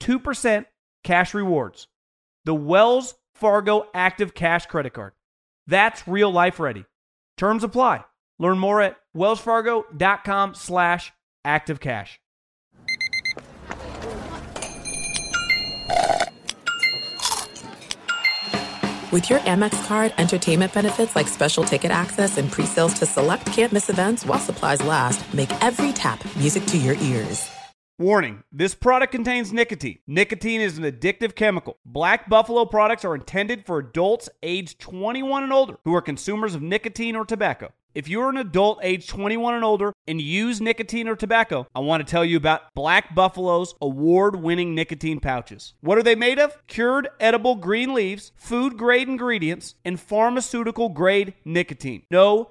2% cash rewards. The Wells Fargo Active Cash Credit Card. That's real life ready. Terms apply. Learn more at wellsfargo.com slash activecash. With your Amex card, entertainment benefits like special ticket access and pre-sales to select campus events while supplies last make every tap music to your ears. Warning this product contains nicotine. Nicotine is an addictive chemical. Black Buffalo products are intended for adults aged 21 and older who are consumers of nicotine or tobacco. If you're an adult age 21 and older and use nicotine or tobacco, I want to tell you about Black Buffalo's award winning nicotine pouches. What are they made of? Cured edible green leaves, food grade ingredients, and pharmaceutical grade nicotine. No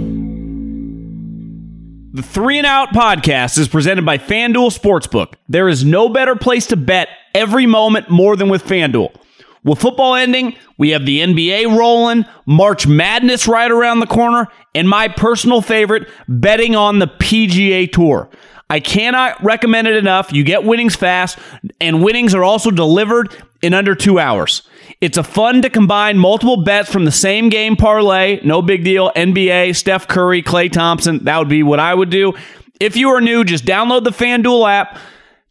The Three and Out podcast is presented by FanDuel Sportsbook. There is no better place to bet every moment more than with FanDuel. With football ending, we have the NBA rolling, March Madness right around the corner, and my personal favorite, betting on the PGA Tour. I cannot recommend it enough. You get winnings fast, and winnings are also delivered in under two hours. It's a fun to combine multiple bets from the same game parlay. No big deal. NBA, Steph Curry, Klay Thompson. That would be what I would do. If you are new, just download the FanDuel app.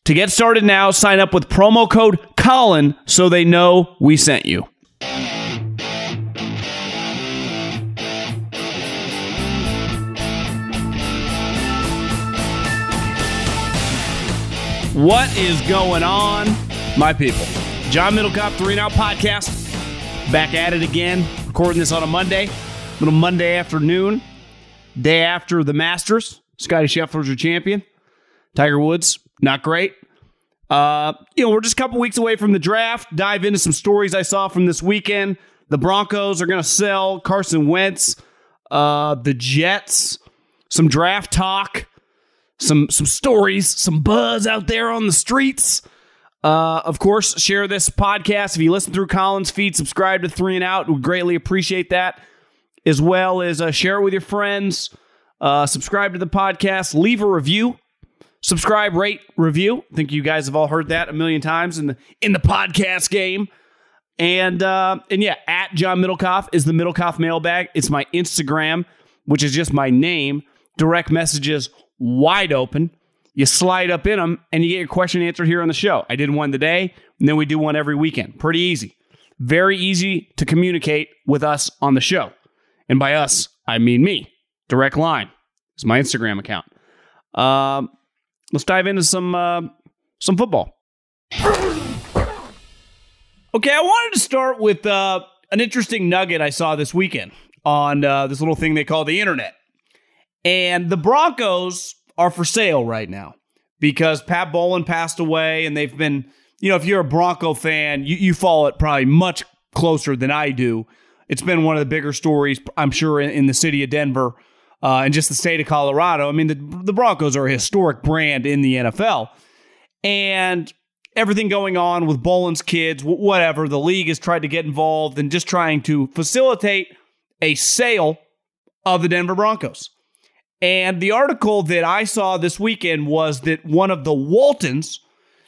To get started now, sign up with promo code Colin so they know we sent you. What is going on, my people? John Middlekauff, Three and Out Podcast, back at it again. Recording this on a Monday, little Monday afternoon, day after the Masters. Scottie Scheffler's your champion. Tiger Woods, not great. Uh, you know, we're just a couple weeks away from the draft. Dive into some stories I saw from this weekend. The Broncos are going to sell Carson Wentz. Uh, the Jets, some draft talk, some some stories, some buzz out there on the streets. Uh, of course, share this podcast. If you listen through Colin's feed, subscribe to Three and Out. We greatly appreciate that. As well as uh, share it with your friends. Uh, subscribe to the podcast. Leave a review. Subscribe, rate, review. I think you guys have all heard that a million times in the in the podcast game. And uh, and yeah, at John Middlekauff is the Middlekauff mailbag. It's my Instagram, which is just my name. Direct messages wide open. You slide up in them and you get your question answered here on the show. I did one today, and then we do one every weekend. Pretty easy. Very easy to communicate with us on the show. And by us, I mean me. Direct line is my Instagram account. Um, let's dive into some uh, some football. Okay, I wanted to start with uh, an interesting nugget I saw this weekend on uh, this little thing they call the internet. And the Broncos are for sale right now because Pat Bowlen passed away, and they've been, you know, if you're a Bronco fan, you, you follow it probably much closer than I do. It's been one of the bigger stories, I'm sure, in, in the city of Denver uh, and just the state of Colorado. I mean, the, the Broncos are a historic brand in the NFL. And everything going on with Bowlen's kids, whatever, the league has tried to get involved and just trying to facilitate a sale of the Denver Broncos. And the article that I saw this weekend was that one of the Waltons,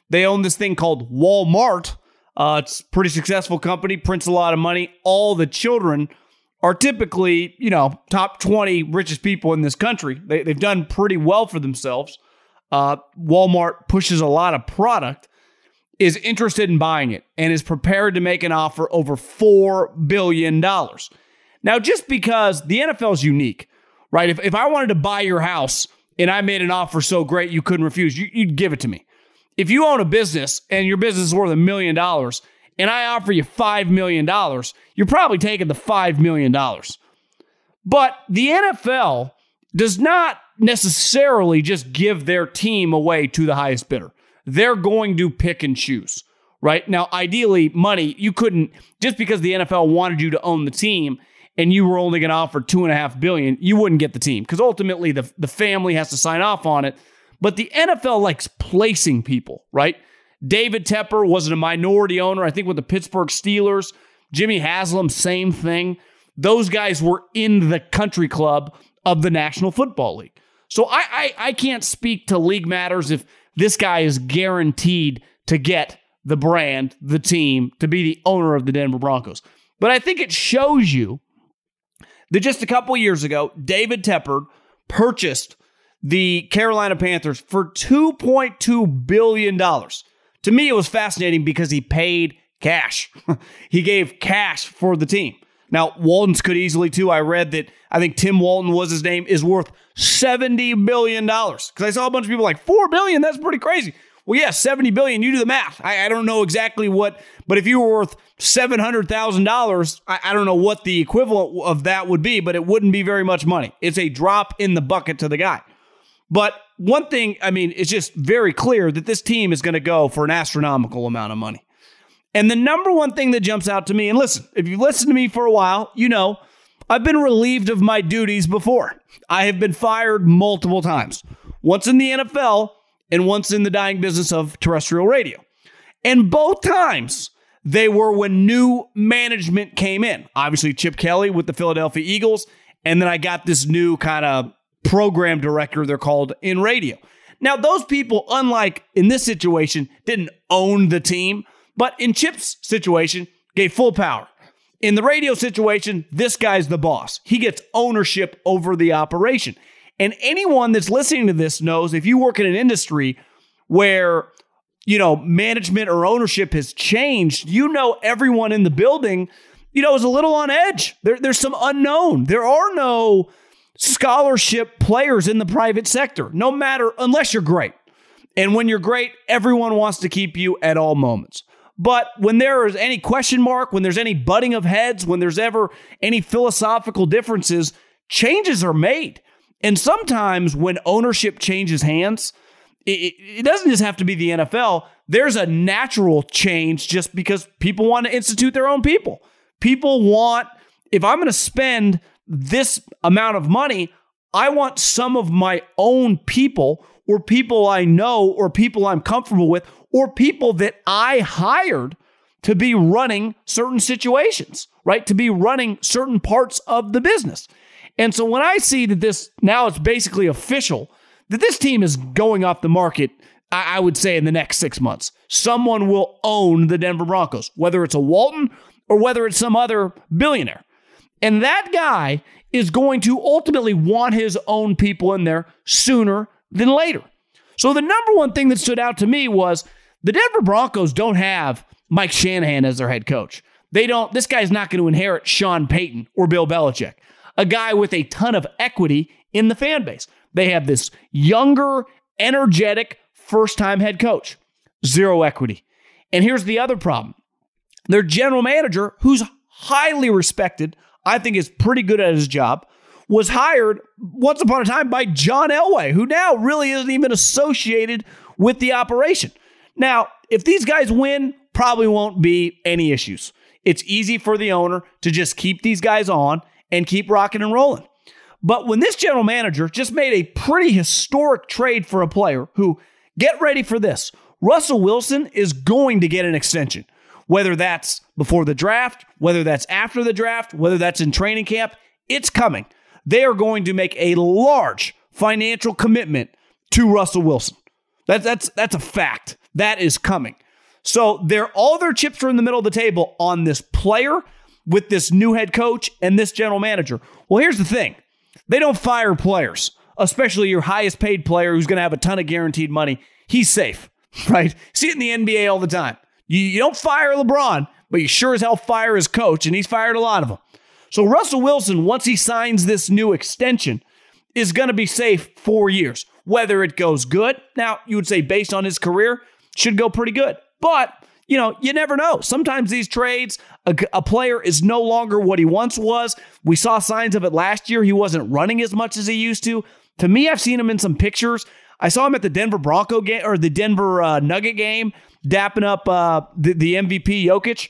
they own this thing called Walmart. Uh, it's a pretty successful company, prints a lot of money. All the children are typically, you know, top 20 richest people in this country. They, they've done pretty well for themselves. Uh, Walmart pushes a lot of product, is interested in buying it, and is prepared to make an offer over $4 billion. Now, just because the NFL is unique, right? If, if I wanted to buy your house and I made an offer so great you couldn't refuse, you, you'd give it to me. If you own a business and your business is worth a million dollars and I offer you $5 million, you're probably taking the $5 million. But the NFL does not necessarily just give their team away to the highest bidder. They're going to pick and choose, right? Now, ideally, money, you couldn't, just because the NFL wanted you to own the team and you were only going to offer two and a half billion, you wouldn't get the team because ultimately the, the family has to sign off on it. But the NFL likes placing people, right? David Tepper wasn't a minority owner, I think, with the Pittsburgh Steelers. Jimmy Haslam, same thing. Those guys were in the country club of the National Football League. So I, I, I can't speak to league matters if this guy is guaranteed to get the brand, the team, to be the owner of the Denver Broncos. But I think it shows you that just a couple years ago, David Tepper purchased the Carolina Panthers for $2.2 billion. To me, it was fascinating because he paid cash. he gave cash for the team. Now, Walton's could easily too. I read that I think Tim Walton was his name, is worth $70 billion. Because I saw a bunch of people like, 4 billion, that's pretty crazy. Well, yeah, 70 billion. You do the math. I, I don't know exactly what, but if you were worth $700,000, I, I don't know what the equivalent of that would be, but it wouldn't be very much money. It's a drop in the bucket to the guy. But one thing, I mean, it's just very clear that this team is going to go for an astronomical amount of money. And the number one thing that jumps out to me, and listen, if you've listened to me for a while, you know I've been relieved of my duties before. I have been fired multiple times, once in the NFL and once in the dying business of terrestrial radio. And both times they were when new management came in. Obviously, Chip Kelly with the Philadelphia Eagles. And then I got this new kind of program director, they're called in radio. Now, those people, unlike in this situation, didn't own the team. But in Chip's situation, gave full power. In the radio situation, this guy's the boss. He gets ownership over the operation. And anyone that's listening to this knows if you work in an industry where you know management or ownership has changed, you know everyone in the building, you know, is a little on edge. There, there's some unknown. There are no scholarship players in the private sector, no matter unless you're great. And when you're great, everyone wants to keep you at all moments. But when there is any question mark, when there's any butting of heads, when there's ever any philosophical differences, changes are made. And sometimes when ownership changes hands, it, it, doesn't just have to be the NFL. There's a natural change just because people want to institute their own people. People want, if I'm going to spend this amount of money, I want some of my own people or people I know or people I'm comfortable with or people that I hired to be running certain situations, right? To be running certain parts of the business. And so when I see that this now it's basically official that this team is going off the market, I, I would say in the next six months, someone will own the Denver Broncos, whether it's a Walton or whether it's some other billionaire. And that guy is going to ultimately want his own people in there sooner than later. So the number one thing that stood out to me was the Denver Broncos don't have Mike Shanahan as their head coach. They don't, this guy's not going to inherit Sean Payton or Bill Belichick, a guy with a ton of equity in the fan base. They have this younger, energetic, first time head coach, zero equity. And here's the other problem their general manager, who's highly respected, I think is pretty good at his job, was hired once upon a time by John Elway, who now really isn't even associated with the operation. Now, if these guys win, probably won't be any issues. It's easy for the owner to just keep these guys on and keep rocking and rolling. But when this general manager just made a pretty historic trade for a player who, get ready for this, Russell Wilson is going to get an extension. Whether that's before the draft, whether that's after the draft, whether that's in training camp, it's coming. they are going to make a large financial commitment to Russell Wilson. That's that's that's a fact. That is coming. So they're all their chips are in the middle of the table on this player with this new head coach and this general manager. Well, here's the thing. They don't fire players, especially your highest paid player who's going to have a ton of guaranteed money. He's safe, right? See it in the NBA all the time. You, you don't fire LeBron, but you sure as hell fire his coach, and he's fired a lot of them. So Russell Wilson, once he signs this new extension, is going to be safe four years. Whether it goes good, now you would say based on his career, should go pretty good. But you know, you never know. Sometimes these trades, a, a, player is no longer what he once was. We saw signs of it last year. He wasn't running as much as he used to. To me, I've seen him in some pictures. I saw him at the Denver Bronco game or the Denver uh, Nugget game, dapping up uh, the, the MVP Jokic.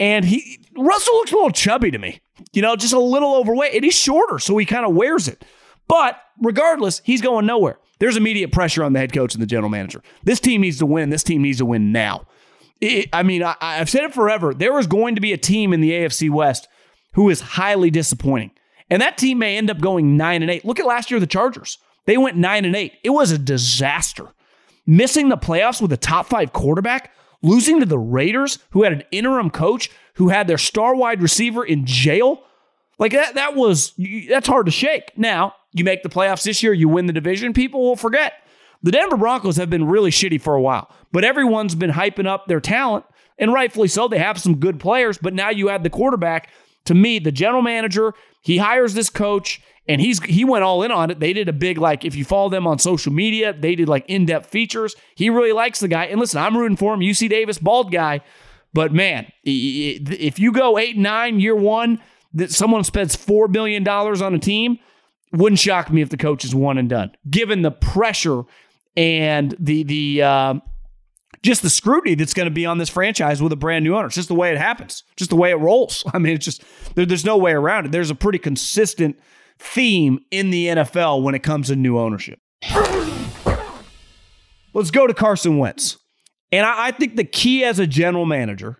And he Russell looks a little chubby to me, you know, just a little overweight. And he's shorter, so he kind of wears it. But regardless, he's going nowhere. There's immediate pressure on the head coach and the general manager. This team needs to win. This team needs to win now. It, I mean, I, I've said it forever. There is going to be a team in the AFC West who is highly disappointing. And that team may end up going 9 and 8. Look at last year the Chargers. They went 9 and 8. It was a disaster. Missing the playoffs with a top 5 quarterback, losing to the Raiders who had an interim coach who had their star wide receiver in jail. Like that that was that's hard to shake. Now, you make the playoffs this year, you win the division, people will forget. The Denver Broncos have been really shitty for a while, but everyone's been hyping up their talent, and rightfully so. They have some good players, but now you add the quarterback. To me, the general manager, he hires this coach, and he's he went all in on it. They did a big like if you follow them on social media, they did like in depth features. He really likes the guy, and listen, I'm rooting for him. UC Davis, bald guy, but man, if you go eight nine year one, that someone spends four billion dollars on a team, wouldn't shock me if the coach is one and done. Given the pressure and the the uh, just the scrutiny that's going to be on this franchise with a brand new owner. It's just the way it happens, just the way it rolls. I mean, it's just there, there's no way around it. There's a pretty consistent theme in the NFL when it comes to new ownership. Let's go to Carson Wentz. And I, I think the key as a general manager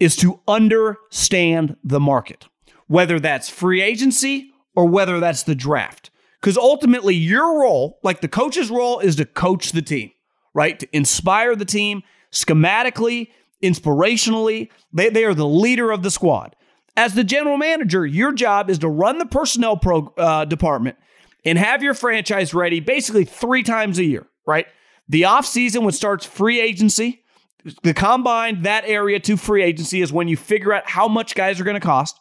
is to understand the market, whether that's free agency or whether that's the draft. Because ultimately, your role, like the coach's role, is to coach the team, right? To inspire the team schematically, inspirationally. They, they are the leader of the squad. As the general manager, your job is to run the personnel pro, uh, department and have your franchise ready basically three times a year, right? The offseason, which starts free agency, the combine, that area to free agency is when you figure out how much guys are going to cost.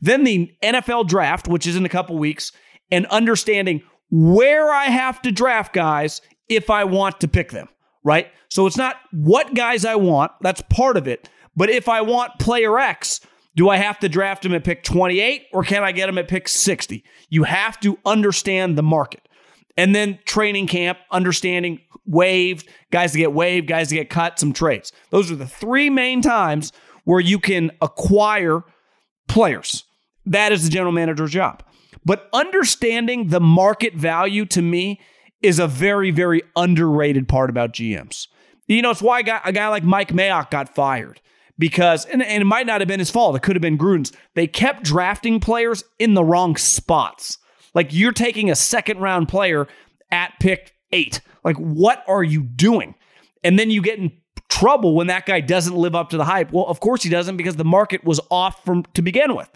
Then the NFL draft, which is in a couple weeks, and understanding where I have to draft guys if I want to pick them, right? So it's not what guys I want, that's part of it. But if I want player X, do I have to draft him at pick 28 or can I get him at pick 60? You have to understand the market. And then training camp, understanding waived, guys to get waived, guys to get cut, some trades. Those are the three main times where you can acquire players. That is the general manager's job. But understanding the market value to me is a very, very underrated part about GMs. You know, it's why a guy, like Mike Mayock got fired because, and, and, it might not have been his fault. It could have been Gruden's. They kept drafting players in the wrong spots. Like you're taking a second round player at pick eight. Like, what are you doing? And then you get in trouble when that guy doesn't live up to the hype. Well, of course he doesn't because the market was off from to begin with.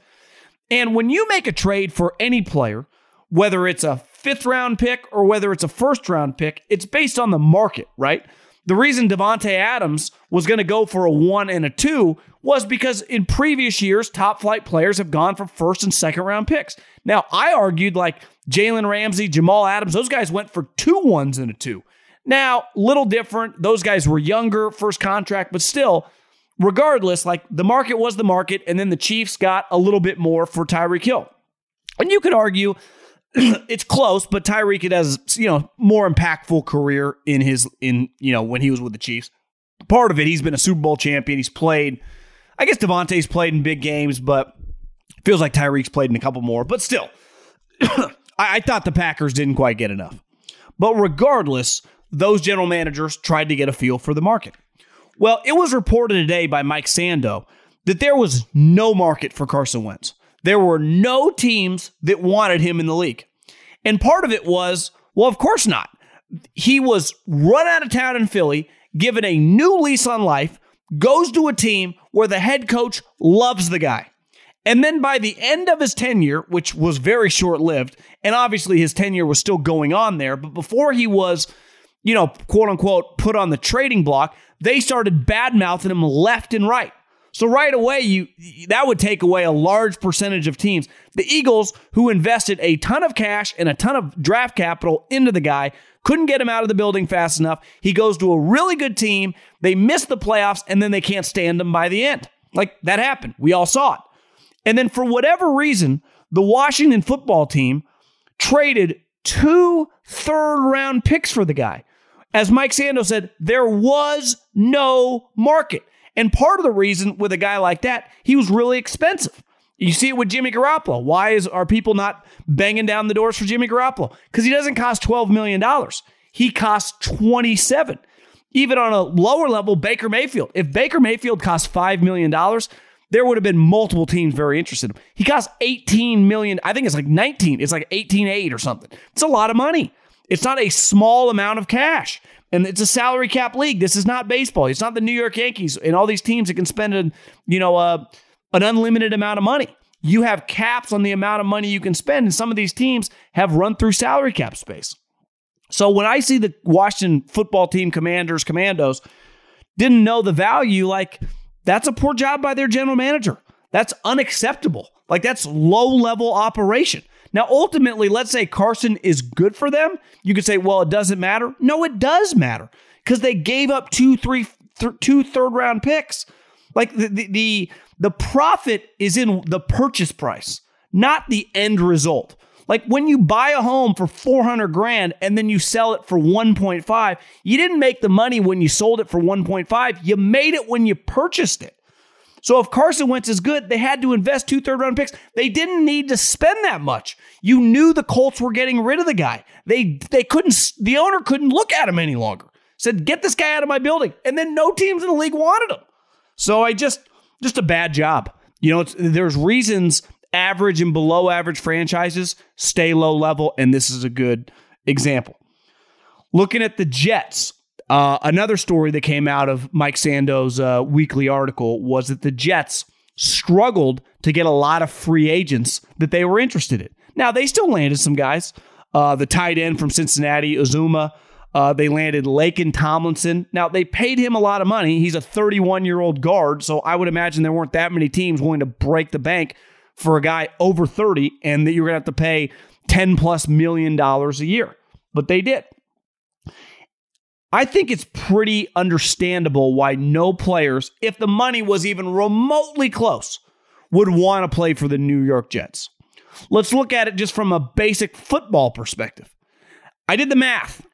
And when you make a trade for any player, whether it's a fifth round pick or whether it's a first round pick, it's based on the market, right? The reason Davante Adams was going to go for a one and a two was because in previous years, top flight players have gone for first and second round picks. Now, I argued like Jalen Ramsey, Jamal Adams, those guys went for two ones and a two. Now, little different. Those guys were younger, first contract, but still, regardless, like the market was the market, and then the Chiefs got a little bit more for Tyreek Hill. And you could argue it's close, but Tyreek has you know more impactful career in his in you know when he was with the Chiefs. Part of it, he's been a Super Bowl champion. He's played. I guess Davante's played in big games, but feels like Tyreek's played in a couple more. But still, I, I thought the Packers didn't quite get enough. But regardless, those general managers tried to get a feel for the market. Well, it was reported today by Mike Sando that there was no market for Carson Wentz. there were no teams that wanted him in the league. And part of it was, well, of course not. He was run out of town in Philly, given a new lease on life, goes to a team where the head coach loves the guy. And then by the end of his tenure, which was very short lived, and obviously his tenure was still going on there, but before he was, you know, quote unquote, put on the trading block, they started bad mouthing him left and right. So right away, you that would take away a large percentage of teams. The Eagles, who invested a ton of cash and a ton of draft capital into the guy, couldn't get him out of the building fast enough. He goes to a really good team. They miss the playoffs, and then they can't stand him by the end. Like that happened. We all saw it. And then for whatever reason, the Washington football team traded two third round picks for the guy. As Mike Sando said, there was no market. And part of the reason with a guy like that, he was really expensive. You see it with Jimmy Garoppolo. Why is are people not banging down the doors for Jimmy Garoppolo? Because he doesn't cost $12 million. He costs 27. Even on a lower level, Baker Mayfield. If Baker Mayfield cost $5 million, there would have been multiple teams very interested. He costs 18 million. I think it's like 19. It's like 18.8 or something. It's a lot of money. It's not a small amount of cash. And it's a salary cap league. This is not baseball. It's not the New York Yankees and all these teams that can spend a, you know, uh, an unlimited amount of money. You have caps on the amount of money you can spend, and some of these teams have run through salary cap space. So when I see the Washington football team commanders, commandos, didn't know the value, like that's a poor job by their general manager. That's unacceptable. Like that's low level operation. Now, ultimately, let's say Carson is good for them. You could say, well, it doesn't matter. No, it does matter because they gave up two, three, th- two third round picks. Like the, the, the the profit is in the purchase price, not the end result. Like when you buy a home for 400 grand and then you sell it for 1.5, you didn't make the money when you sold it for 1.5. You made it when you purchased it. So if Carson Wentz is good, they had to invest two third round picks. They didn't need to spend that much. You knew the Colts were getting rid of the guy. They they couldn't the owner couldn't look at him any longer. Said, "Get this guy out of my building." And then no teams in the league wanted him. So I just just a bad job. You know, there's reasons average and below average franchises stay low level, and this is a good example. Looking at the Jets, uh, another story that came out of Mike Sando's uh, weekly article was that the Jets struggled to get a lot of free agents that they were interested in. Now, they still landed some guys. Uh, the tight end from Cincinnati, Uzomah, uh, they landed Laken Tomlinson. Now, they paid him a lot of money. He's a 31 year old guard, so I would imagine there weren't that many teams willing to break the bank for a guy over 30 and that you're going to have to pay 10 plus million dollars a year. But they did. I think it's pretty understandable why no players, if the money was even remotely close, would want to play for the New York Jets. Let's look at it just from a basic football perspective. I did the math.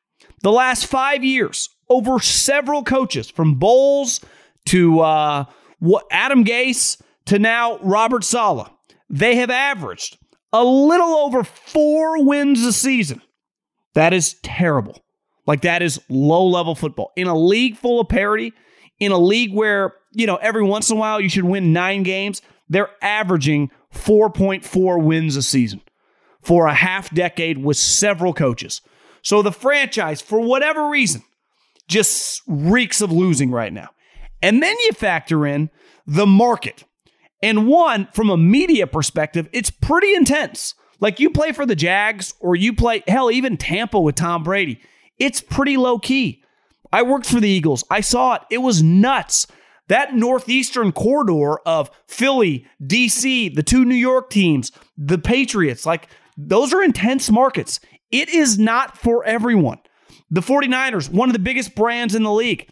The last five years, over several coaches, from Bowles to uh, Adam Gase to now Robert Saleh, they have averaged a little over four wins a season. That is terrible. Like that is low level football. In a league full of parity, in a league where, you know, every once in a while you should win nine games, they're averaging 4.4 wins a season for a half decade with several coaches. So the franchise, for whatever reason, just reeks of losing right now. And then you factor in the market. And one, from a media perspective, it's pretty intense. Like you play for the Jags or you play, hell, even Tampa with Tom Brady. It's pretty low key. I worked for the Eagles. I saw it. It was nuts. That northeastern corridor of Philly, DC, the two New York teams, the Patriots, like those are intense markets. It is not for everyone. The 49ers, one of the biggest brands in the league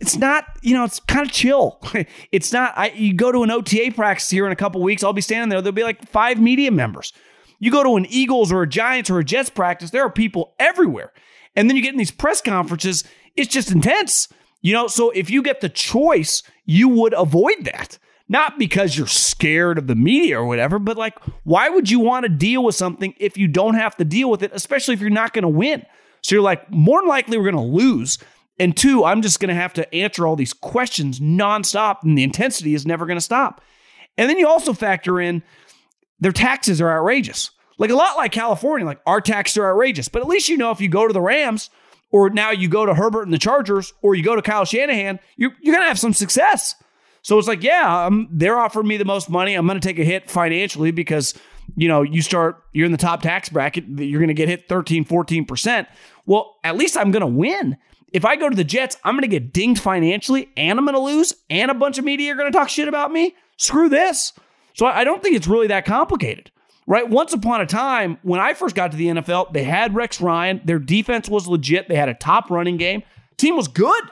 it's not, you know, it's kind of chill. it's not, I, you go to an OTA practice here in a couple weeks, I'll be standing there, there'll be like five media members. You go to an Eagles or a Giants or a Jets practice, there are people everywhere. And then you get in these press conferences, it's just intense. You know, so if you get the choice, you would avoid that. Not because you're scared of the media or whatever, but like, why would you want to deal with something if you don't have to deal with it, especially if you're not going to win? So you're like, more than likely, we're going to lose. And two, I'm just going to have to answer all these questions nonstop, and the intensity is never going to stop. And then you also factor in their taxes are outrageous. Like a lot like California, like our taxes are outrageous. But at least you know if you go to the Rams or now you go to Herbert and the Chargers or you go to Kyle Shanahan, you're, you're going to have some success. So it's like, yeah, um, they're offering me the most money. I'm going to take a hit financially because, you know, you start, you're in the top tax bracket, you're going to get hit 13, 14%. Well, at least I'm going to win. If I go to the Jets, I'm going to get dinged financially and I'm going to lose and a bunch of media are going to talk shit about me. Screw this. So I don't think it's really that complicated right? Once upon a time, when I first got to the NFL, they had Rex Ryan. Their defense was legit. They had a top running game. Team was good.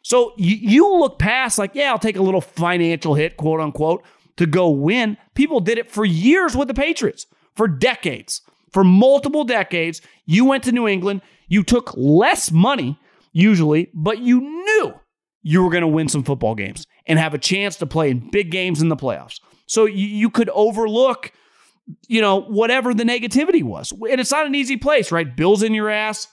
So you, you look past, like, yeah, I'll take a little financial hit, quote unquote, to go win. People did it for years with the Patriots, for decades, for multiple decades. You went to New England, you took less money, usually, but you knew you were going to win some football games and have a chance to play in big games in the playoffs. So you, you could overlook you know, whatever the negativity was. And it's not an easy place, right? Bills in your ass.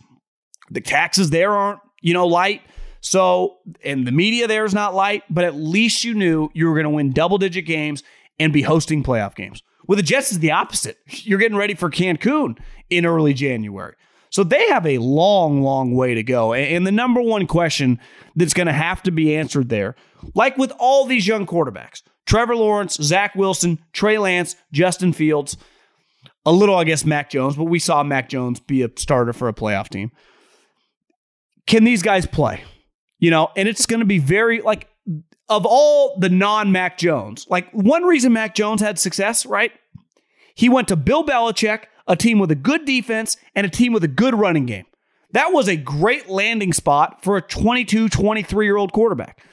The taxes there aren't, you know, light. So, and the media there is not light, but at least you knew you were going to win double digit games and be hosting playoff games. With the Jets is the opposite. You're getting ready for Cancun in early January. So they have a long, long way to go. And the number one question that's going to have to be answered there, like with all these young quarterbacks, Trevor Lawrence, Zach Wilson, Trey Lance, Justin Fields, a little, I guess, Mac Jones, but we saw Mac Jones be a starter for a playoff team. Can these guys play? You know, and it's going to be very like of all the non Mac Jones, like one reason Mac Jones had success, right? He went to Bill Belichick, a team with a good defense and a team with a good running game. That was a great landing spot for a 22, 23 year old quarterback.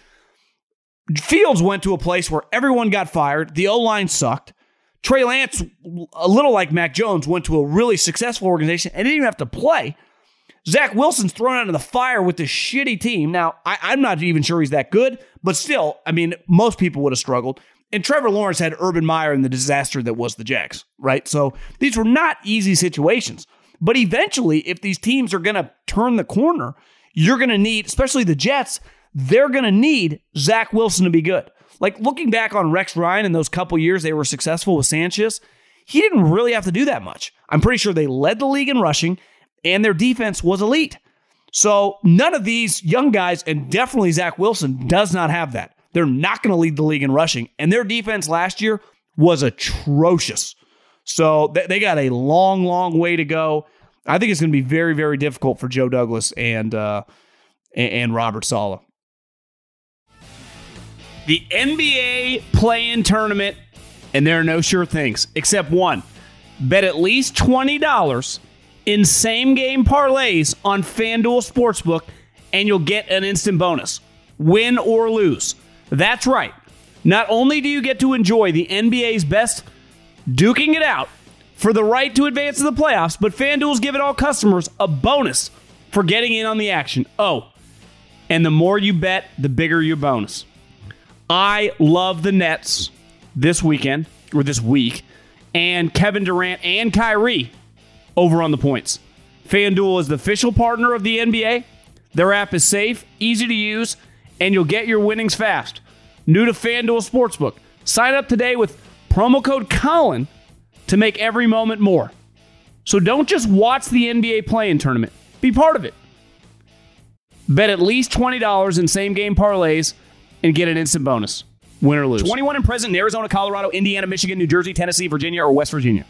Fields went to a place where everyone got fired. The O line sucked. Trey Lance, a little like Mac Jones, went to a really successful organization and didn't even have to play. Zach Wilson's thrown out of the fire with this shitty team. Now, I, am not even sure he's that good, but still, I mean, most people would have struggled. And Trevor Lawrence had Urban Meyer in the disaster that was the Jags, right? So these were not easy situations. But eventually, if these teams are going to turn the corner, you're going to need, especially the Jets, they're going to need Zach Wilson to be good. Like looking back on Rex Ryan in those couple years they were successful with Sanchez, he didn't really have to do that much. I'm pretty sure they led the league in rushing and their defense was elite. So none of these young guys, and definitely Zach Wilson, does not have that. They're not going to lead the league in rushing. And their defense last year was atrocious. So they got a long, long way to go. I think it's going to be very, very difficult for Joe Douglas and uh, and Robert Saleh. The NBA play in tournament, and there are no sure things except one. Bet at least $20 in same game parlays on FanDuel Sportsbook, and you'll get an instant bonus. Win or lose. That's right. Not only do you get to enjoy the NBA's best duking it out for the right to advance to the playoffs, but FanDuel's giving all customers a bonus for getting in on the action. Oh, and the more you bet, the bigger your bonus. I love the Nets this weekend or this week, and Kevin Durant and Kyrie over on the points. FanDuel is the official partner of the NBA. Their app is safe, easy to use, and you'll get your winnings fast. New to FanDuel Sportsbook. Sign up today with promo code Colin to make every moment more. So don't just watch the NBA play-in tournament. Be part of it. Bet at least $20 in same game parlays and get an instant bonus. Win or lose. 21 and present in Arizona, Colorado, Indiana, Michigan, New Jersey, Tennessee, Virginia, or West Virginia.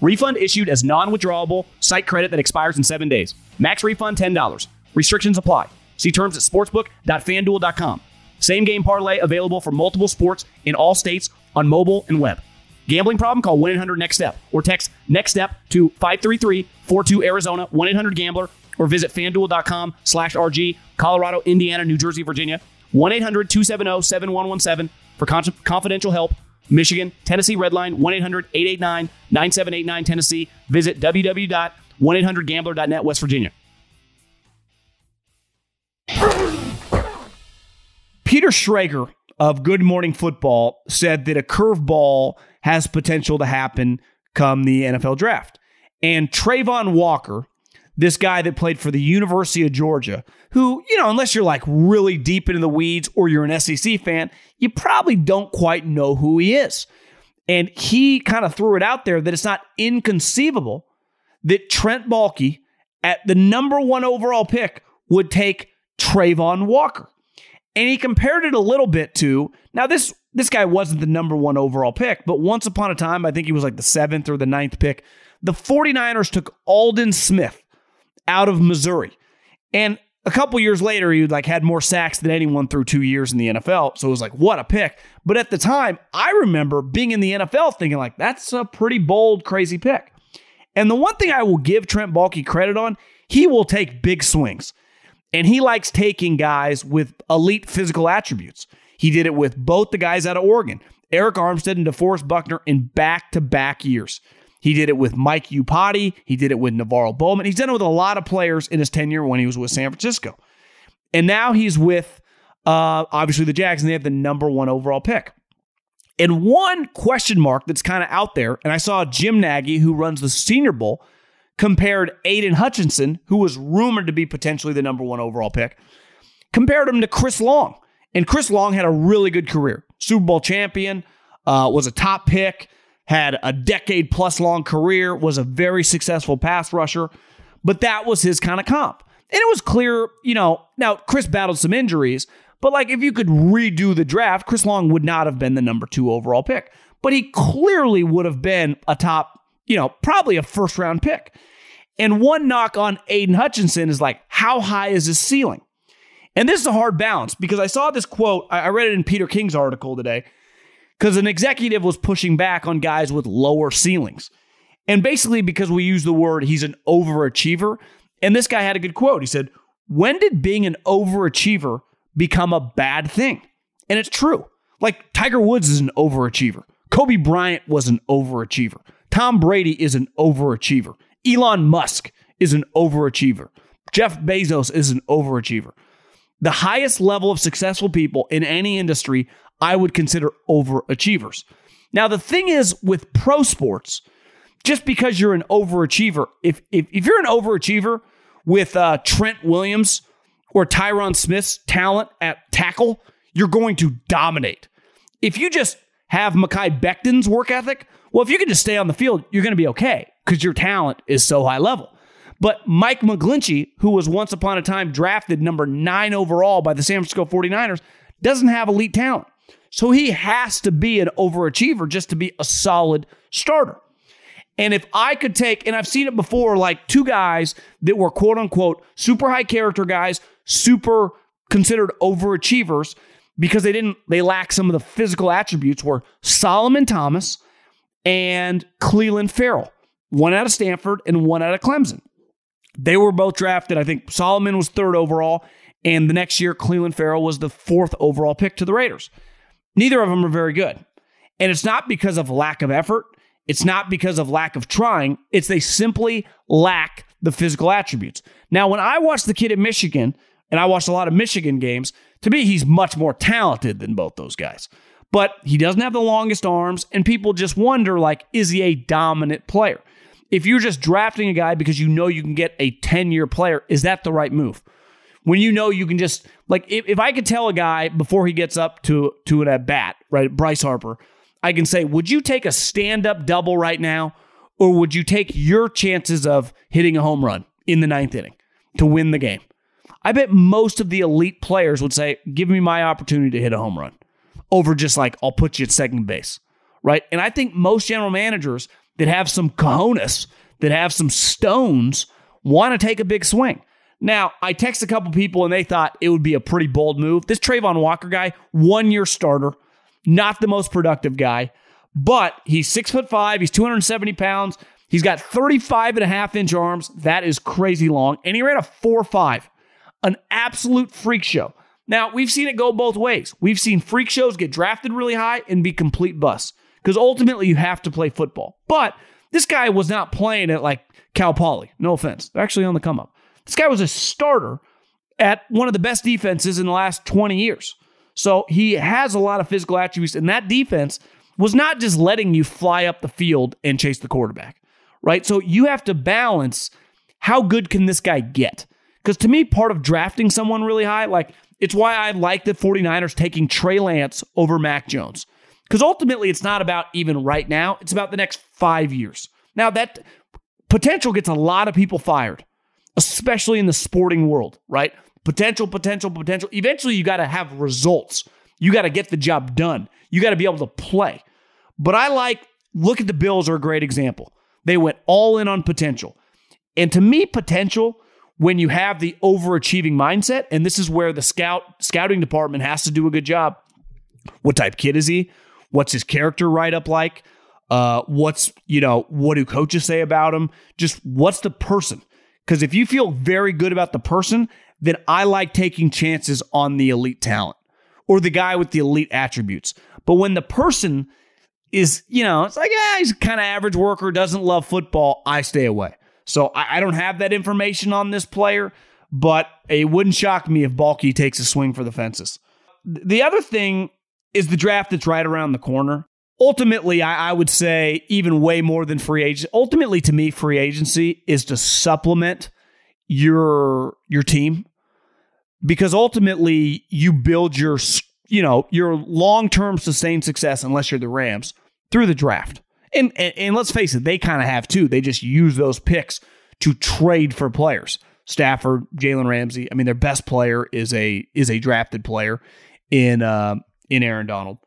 Refund issued as non withdrawable site credit that expires in seven days. Max refund $10. Restrictions apply. See terms at sportsbook.fanduel.com. Same game parlay available for multiple sports in all states on mobile and web. Gambling problem? Call 1 800 NEXT STEP or text NEXT STEP to 533 42 Arizona 1 800 Gambler or visit fanduel.com slash RG, Colorado, Indiana, New Jersey, Virginia 1 800 270 7117 for confidential help. Michigan, Tennessee Redline, 1 800 889 9789 Tennessee. Visit www.1800gambler.net, West Virginia. Peter Schrager of Good Morning Football said that a curveball has potential to happen come the NFL draft. And Travon Walker, this guy that played for the University of Georgia, who, you know, unless you're like really deep into the weeds or you're an SEC fan, you probably don't quite know who he is. And he kind of threw it out there that it's not inconceivable that Trent Baalke at the number one overall pick would take Travon Walker. And he compared it a little bit to now this this guy wasn't the number one overall pick, but once upon a time, I think he was like the seventh or the ninth pick. The 49ers took Aldon Smith out of Missouri. And a couple years later, he like had more sacks than anyone through two years in the NFL. So it was like, what a pick. But at the time, I remember being in the NFL thinking like, that's a pretty bold, crazy pick. And the one thing I will give Trent Baalke credit on, he will take big swings. And he likes taking guys with elite physical attributes. He did it with both the guys out of Oregon, Arik Armstead and DeForest Buckner in back to back years. He did it with Mike Iupati. He did it with NaVorro Bowman. He's done it with a lot of players in his tenure when he was with San Francisco. And now he's with, uh, obviously, the Jags, and they have the number one overall pick. And one question mark that's kind of out there, and I saw Jim Nagy, who runs the Senior Bowl, compared Aidan Hutchinson, who was rumored to be potentially the number one overall pick, compared him to Chris Long. And Chris Long had a really good career. Super Bowl champion, uh, was a top pick, had a decade plus long career, was a very successful pass rusher, but that was his kind of comp. And it was clear, you know, now Chris battled some injuries, but like if you could redo the draft, Chris Long would not have been the number two overall pick, but he clearly would have been a top, you know, probably a first round pick. And one knock on Aidan Hutchinson is like, how high is his ceiling? And this is a hard balance because I saw this quote, I read it in Peter King's article today because an executive was pushing back on guys with lower ceilings. And basically, because we use the word he's an overachiever, and this guy had a good quote. He said, When did being an overachiever become a bad thing? And it's true. Like Tiger Woods is an overachiever. Kobe Bryant was an overachiever. Tom Brady is an overachiever. Elon Musk is an overachiever. Jeff Bezos is an overachiever. The highest level of successful people in any industry I would consider overachievers. Now, the thing is with pro sports, just because you're an overachiever, if, if, if you're an overachiever with uh, Trent Williams or Tyron Smith's talent at tackle, you're going to dominate. If you just have Mekhi Becton's work ethic, well, if you can just stay on the field, you're going to be okay because your talent is so high level. But Mike McGlinchey, who was once upon a time drafted number nine overall by the San Francisco 49ers, doesn't have elite talent. So he has to be an overachiever just to be a solid starter. And if I could take, and I've seen it before, like two guys that were quote unquote super high character guys, super considered overachievers because they didn't, they lack some of the physical attributes were Solomon Thomas and Clelin Ferrell, one out of Stanford and one out of Clemson. They were both drafted. I think Solomon was third overall, and the next year, Clelin Ferrell was the fourth overall pick to the Raiders. Neither of them are very good. And it's not because of lack of effort. It's not because of lack of trying. It's they simply lack the physical attributes. Now, when I watched the kid at Michigan, and I watched a lot of Michigan games, to me, he's much more talented than both those guys. But he doesn't have the longest arms, and people just wonder, like, is he a dominant player? If you're just drafting a guy because you know you can get a 10 year player, is that the right move? when you know you can just like if, if I could tell a guy before he gets up to to an at bat, right, Bryce Harper, I can say, would you take a stand up double right now, or would you take your chances of hitting a home run in the ninth inning to win the game? I bet most of the elite players would say, give me my opportunity to hit a home run over just like I'll put you at second base, right? And I think most general managers that have some cojones, that have some stones, want to take a big swing. Now, I text a couple people and they thought it would be a pretty bold move. This Travon Walker guy, one year starter, not the most productive guy, but he's six foot five, he's 270 pounds, he's got 35 and a half inch arms. That is crazy long. And he ran a 4 5, an absolute freak show. Now, we've seen it go both ways. We've seen freak shows get drafted really high and be complete busts because ultimately you have to play football. But this guy was not playing at like Cal Poly. No offense. They're actually on the come up. This guy was a starter at one of the best defenses in the last 20 years. So he has a lot of physical attributes, and that defense was not just letting you fly up the field and chase the quarterback, right? So you have to balance how good can this guy get? Because to me, part of drafting someone really high, like it's why I like the 49ers taking Trey Lance over Mac Jones. Because ultimately, it's not about even right now, it's about the next five years. Now, that potential gets a lot of people fired, especially in the sporting world, right? Potential, potential, potential. Eventually, you got to have results. You got to get the job done. You got to be able to play. But I like, look at the Bills are a great example. They went all in on potential. And to me, potential, when you have the overachieving mindset, and this is where the scout scouting department has to do a good job. What type kid is he? What's his character write up like? Uh, what's you know what do coaches say about him? Just what's the person? Because if you feel very good about the person, then I like taking chances on the elite talent or the guy with the elite attributes. But when the person is, you know, it's like, yeah, he's kind of average worker, doesn't love football, I stay away. So I, I, don't have that information on this player, but it wouldn't shock me if Baalke takes a swing for the fences. The other thing is the draft that's right around the corner. Ultimately, I, I would say even way more than free agency. Ultimately, to me, free agency is to supplement your your team because ultimately you build your you know your long-term sustained success unless you're the Rams through the draft. And and, and let's face it, they kind of have too. They just use those picks to trade for players. Stafford, Jalen Ramsey. I mean, their best player is a is a drafted player in uh, in Aaron Donald.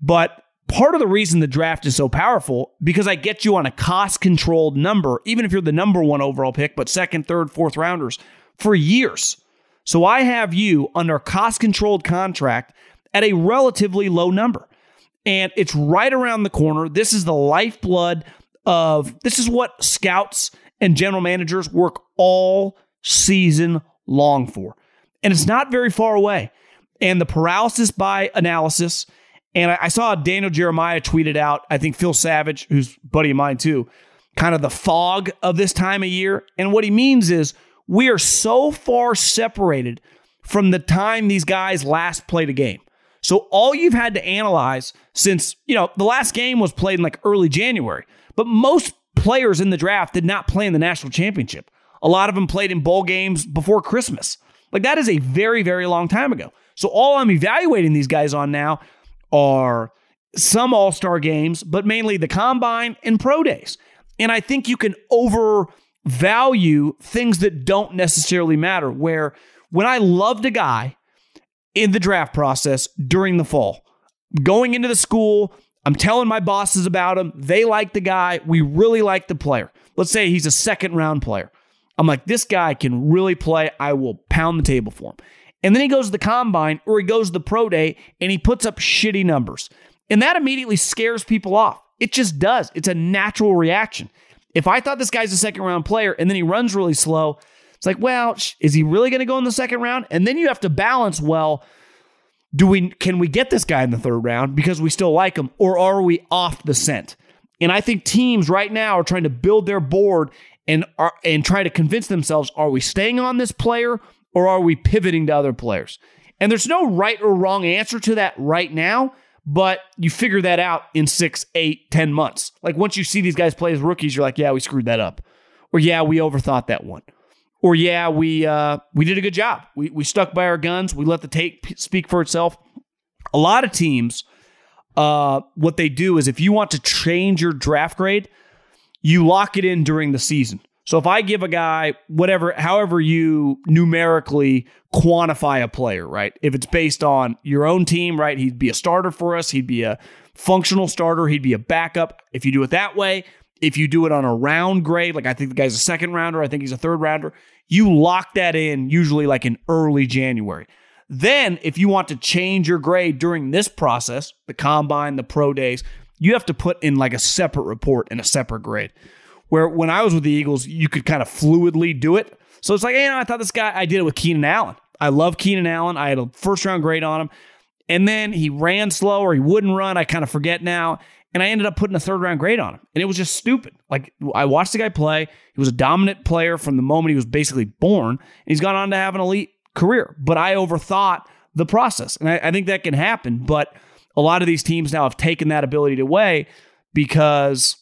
But part of the reason the draft is so powerful because I get you on a cost controlled number, even if you're the number one overall pick, but second, third, fourth rounders for years. So I have you under cost controlled contract at a relatively low number. And it's right around the corner. This is the lifeblood of this is what scouts and general managers work all season long for. And it's not very far away. And the paralysis by analysis, and I, saw Daniel Jeremiah tweeted out, I think Phil Savage, who's buddy of mine too, kind of the fog of this time of year. And what he means is we are so far separated from the time these guys last played a game. So all you've had to analyze since, you know, the last game was played in like early January, but most players in the draft did not play in the national championship. A lot of them played in bowl games before Christmas. Like that is a very, very long time ago. So all I'm evaluating these guys on now are some all star games, but mainly the combine and pro days. And I think you can overvalue things that don't necessarily matter. Where when I loved a guy in the draft process during the fall. Going into the school, I'm telling my bosses about him. They like the guy. We really like the player. Let's say he's a second round player. I'm like, this guy can really play. I will pound the table for him. And then he goes to the combine or he goes to the pro day and he puts up shitty numbers. And that immediately scares people off. It just does. It's a natural reaction. If I thought this guy's a second round player and then he runs really slow, it's like, well, is he really going to go in the second round? And then you have to balance, well, do we can we get this guy in the third round because we still like him or are we off the scent? And I think teams right now are trying to build their board and are and try to convince themselves are we staying on this player or are we pivoting to other players? And there's no right or wrong answer to that right now, but you figure that out in six, eight, ten months. Like once you see these guys play as rookies, you're like, yeah, we screwed that up. Or yeah, we overthought that one or yeah, we uh, we did a good job. We we stuck by our guns. We let the tape speak for itself. A lot of teams, uh, what they do is if you want to change your draft grade, you lock it in during the season. So if I give a guy whatever, however you numerically quantify a player, right? If it's based on your own team, right? He'd be a starter for us. He'd be a functional starter. He'd be a backup. If you do it that way, if you do it on a round grade, like I think the guy's a second rounder, I think he's a third rounder, you lock that in usually like in early January. Then, if you want to change your grade during this process, the combine, the pro days, you have to put in like a separate report and a separate grade. Where when I was with the Eagles, you could kind of fluidly do it. So it's like, hey, you know, I thought this guy, I did it with Keenan Allen. I love Keenan Allen. I had a first round grade on him. And then he ran slow or he wouldn't run. I kind of forget now. And I ended up putting a third round grade on him. And it was just stupid. Like I watched the guy play. He was a dominant player from the moment he was basically born. And he's gone on to have an elite career. But I overthought the process. And I, I think that can happen. But a lot of these teams now have taken that ability away because,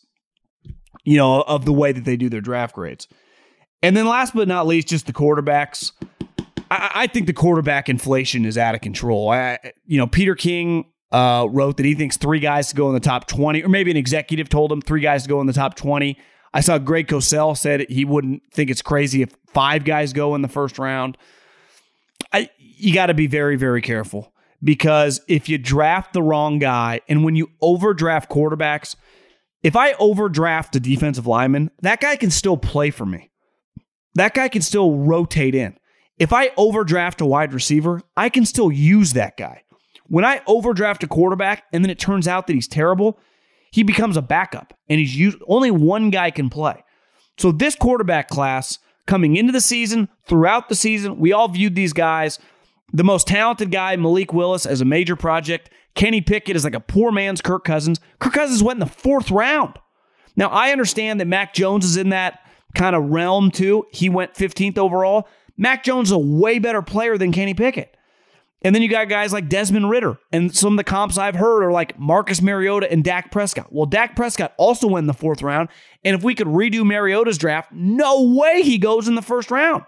you know, of the way that they do their draft grades. And then last but not least, just the quarterbacks. I, I think the quarterback inflation is out of control. I, you know, Peter King uh, wrote that he thinks three guys to go in the top 20, or maybe an executive told him three guys to go in the top 20. I saw Greg Cosell said he wouldn't think it's crazy if five guys go in the first round. I you got to be very very careful because if you draft the wrong guy and when you overdraft quarterbacks, if I overdraft a defensive lineman, that guy can still play for me. That guy can still rotate in. If I overdraft a wide receiver, I can still use that guy. When I overdraft a quarterback and then it turns out that he's terrible, he becomes a backup and he's used only one guy can play. So this quarterback class coming into the season, throughout the season, we all viewed these guys the most talented guy, Malik Willis, as a major project. Kenny Pickett is like a poor man's Kirk Cousins. Kirk Cousins went in the fourth round. Now, I understand that Mac Jones is in that kind of realm too. He went 15th overall. Mac Jones is a way better player than Kenny Pickett. And then you got guys like Desmond Ridder. And some of the comps I've heard are like Marcus Mariota and Dak Prescott. Well, Dak Prescott also went in the fourth round. And if we could redo Mariota's draft, no way he goes in the first round.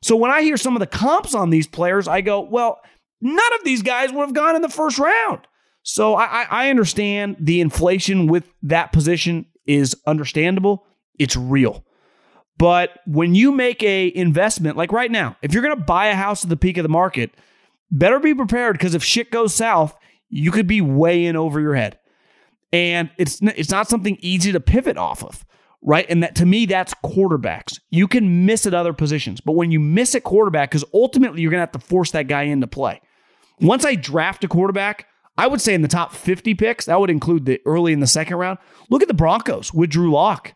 So when I hear some of the comps on these players, I go, well, none of these guys would have gone in the first round. So I, I understand the inflation with that position is understandable. It's real. But when you make a investment, like right now, if you're going to buy a house at the peak of the market, better be prepared because if shit goes south, you could be way in over your head. And it's it's not something easy to pivot off of, right? And that to me, that's quarterbacks. You can miss at other positions, but when you miss at quarterback, because ultimately you're gonna have to force that guy into play. Once I draft a quarterback, I would say in the top 50 picks, that would include the early in the second round. Look at the Broncos with Drew Lock.